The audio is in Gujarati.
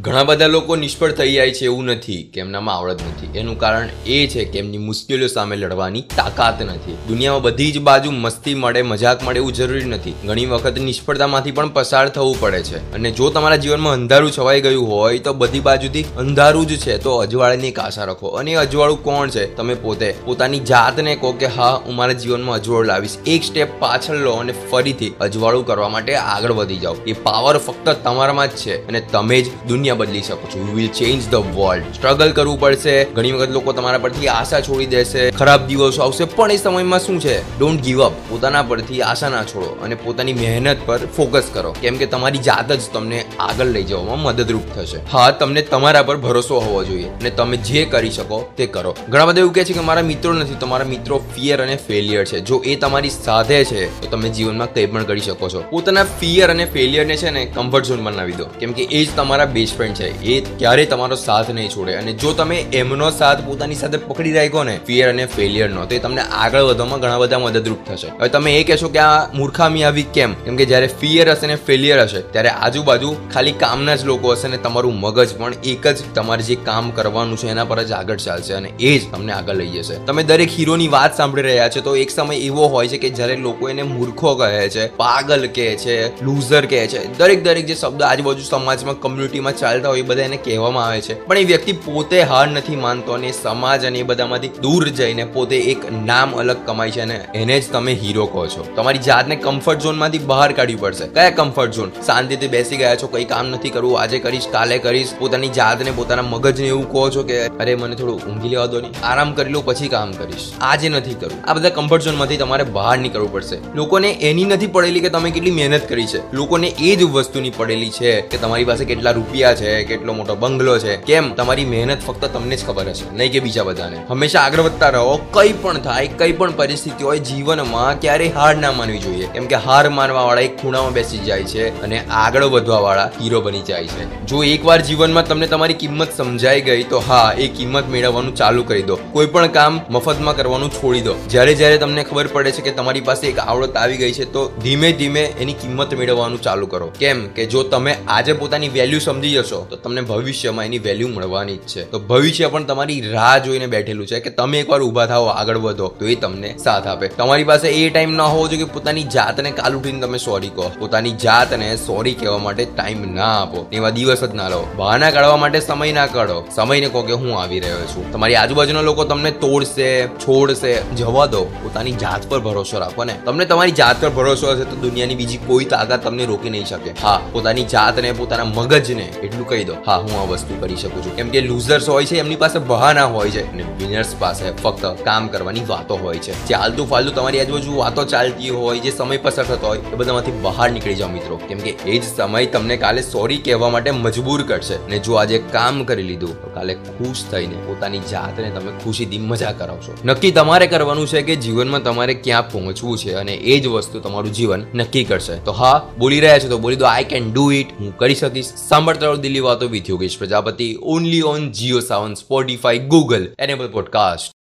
ઘણા બધા લોકો નિષ્ફળ થઈ જાય છે એવું નથી કે એમનામાં આવડત નથી. એનું કારણ એ છે કે એમની મુશ્કેલીઓ સામે લડવાની તાકાત નથી. દુનિયામાં બધી જ બાજુ મસ્તી મળે, મજાક મળે એવું જરૂરી નથી. ઘણી વખત નિષ્ફળતામાંથી પણ પસાર થવું પડે છે. અને જો તમારા જીવનમાં અંધારું છવાઈ ગયું હોય તો બધી બાજુથી અંધારું જ છે. તો અજવાળાની એક આશા રાખો. અને અજવાળું કોણ છે? તમે પોતે. પોતાની જાતને કહો કે હા, હું મારા જીવનમાં અજવાળું લાવીશ. એક સ્ટેપ પાછળ લો અને ફરીથી અજવાળું કરવા માટે આગળ વધી જાઓ. એ પાવર ફક્ત તમારામાં જ છે. અને તમે જ દુનિયા બદલી શકો છો. You will change the world struggle કરવું પડશે. ઘણી વખત લોકો તમારા પરથી આશા છોડી દેશે. ખરાબ દિવસો આવશે, પણ એ સમયમાં શું છે? ડોન્ટ ગીવ અપ પોતાના પરથી આશા ના છોડો અને પોતાની મહેનત પર ફોકસ કરો. કેમ કે તમારી જાત જ તમને આગળ લઈ જવામાં મદદરૂપ થશે. હા, તમને તમારા પર ભરોસો હોવો જોઈએ અને તમે જે કરી શકો તે કરો. ઘણા બધા એવું કહે છે કે મારા મિત્રો નથી. તમારા મિત્રો ફિયર અને ફેલિયર છે. જો એ તમારી સાથે છે, તો તમે જીવનમાં કંઈ પણ કરી શકો છો. પોતાના ફિયર અને ફેલિયરને છે ને કમ્ફર્ટ ઝોન બનાવી દો. કેમ કે એ જ તમારા બેસ્ટ ફ્રેન્ડ છે. એ ક્યારે તમારો સાથ નહીં છોડે. અને જો તમે એમનો સાથ પોતાની સાથે પકડી રાખો ને ફિયર અને ફેલિયરનો તો એ તમને આગળ વધવામાં ઘણા બધા મદદરૂપ થશે. હવે તમે એ કહેશો કે આ મૂર્ખામી આવી કેમ? કેમ કે જ્યારે ફિયર હશે ને ફેલિયર હશે, ત્યારે આજુબાજુ ખાલી કામના જ લોકો હશે ને તમારું મગજ પણ એક જ તમારે જે કામ કરવાનું છે એના પર જ આગળ ચાલશે અને એ જ તમને આગળ લઈ જશે. તમે દરેક હીરોની વાત સાંભળી રહ્યા છો, તો એક સમય એવો હોય છે કે જ્યારે લોકો એને મૂર્ખો કહે છે, પાગલ કહે છે લૂઝર કહે છે. દરેક દરેક જે શબ્દ આજુબાજુ સમાજમાં કમ્યુનિટીમાં ચાલતા હોય એ બધા એને કહેવામાં આવે છે. પણ એ વ્યક્તિ પોતે હાર નથી માનતો અને સમાજ અને એ બધામાંથી દૂર જઈને પોતે એક નામ અલગ કમાય છે અને એને જ તમે હીરો કહો છો. તમારી જાતને કમ્ફર્ટ ઝોનમાંથી બહાર કાઢવી પડશે. કયા કમ્ફર્ટ ઝોન શાંતિથી બેસી ગયા છો, કંઈ કામ નથી કરવું, આજે કરીશ, કાલે કરીશ, પોતાની જાતને પોતાના મગજને એવું કહો છો કે, અરે, મને થોડું ઊંઘી લેવા દો નહીં. આરામ કરી લો, પછી કામ કરીશ. આજે નથી કરવું. આ બધા કમ્ફર્ટ ઝોનમાંથી તમારે બહાર નીકળવું પડશે. લોકોને એની નથી પડેલી કે તમે કેટલી મહેનત કરી છે. લોકોને એ જ વસ્તુની પડેલી છે કે તમારી પાસે કેટલા રૂપિયા છે, કેટલો મોટો બંગલો છે. કેમ? તમારી મહેનત ફક્ત તમને જ ખબર હશે, નહીં કે બીજા બધાને. હંમેશા આગળ વધતા રહો. કંઈ પણ થાય, કંઈ પણ પરિસ્થિતિ હોય, જીવનમાં ક્યારેય હાર ના માનવી જોઈએ. કેમ કે હાર માનવા વાળા એક ખૂણામાં બેસી જાય છે અને આગળ વધવા વાળા હીરો બની જાય છે. જો એકવાર જીવનમાં તમને તમારી કિંમત સમજાઈ ગઈ, તો હા, એ કિંમત મેળવવાનું ચાલુ કરી દો. કોઈ પણ કામ મફતમાં કરવાનું છોડી દો. જ્યારે જ્યારે તમને ખબર પડે છે કે તમારી પાસે એક આવડત આવી ગઈ છે, તો ધીમે ધીમે એની કિંમત મેળવવાનું ચાલુ કરો. કેમ? કે જો તમે આજે પોતાની વેલ્યુ સમજી જશો તો તમને ભવિષ્યમાં એની વેલ્યુ મળવાની જ છે. તો ભવિષ્ય પણ તમારી રાહ જોઈને બેઠેલું છે કે તમે એકવાર ઊભા થાઓ, આગળ વધો, તો એ તમને સાથ આપે. તમારી પાસે એ ટાઈમ ન હોવો જોઈએ કે પોતાની જાતને કાલ ઉઠીને તમે સોરી કહો. પોતાની જાતને સોરી કહેવા માટે ટાઈમ ના આપો. એવા દિવસ જ ના લો. બહાના કાઢવા માટે સમય ના કાઢો. સમયને કહો કે હું આવી રહ્યો છું. તમારી આજુબાજુના લોકો તમને તોડશે, છોડશે. જવા દો. પોતાની જાત પર ભરોસો રાખો ને. તમને તમારી જાત પર ભરોસો હશે તો દુનિયાની બીજી કોઈ તાકાત તમને રોકી નહીં શકે. હા, પોતાની જાતને, પોતાના મગજને એટલું કહી દો. હા, હું આ વસ્તુ કરી શકું છું. કેમ કે લૂઝર્સ હોય છે, એમની પાસે બહાના હોય છે અને વિનર્સ પાસે ફક્ત કામ કરવાની વાતો હોય છે. જે આલતુ ફાલતુ તમારી આજુબાજુ વાતો ચાલતી હોય, જે સમય પસાર થતો હોય, એ બધામાંથી બહાર નીકળી જાઓ મિત્રો. કેમ કે એ જ સમય તમને કાલે સોરી કહેવા માટે મજબૂર કરશે. ને જો આજે કામ કરી લીધું, તો કાલે ખુશ થઈને પોતાની જાતને તમે ખુશીથી મજા કરાવશો. નક્કી તમારે કરવાનું છે કે જીવનમાં તમારે ક્યાં પહોંચવું છે અને એ જ વસ્તુ તમારું જીવન નક્કી કરશે. તો હા, બોલી રહ્યા છો તો બોલી દો આઈ કેન ડુ ઇટ હું કરી શકીશ. સાંભળતા રહો દિલ્હી વાતો with Yogesh Prajapati only on Jio Saavn Spotify Google enable podcast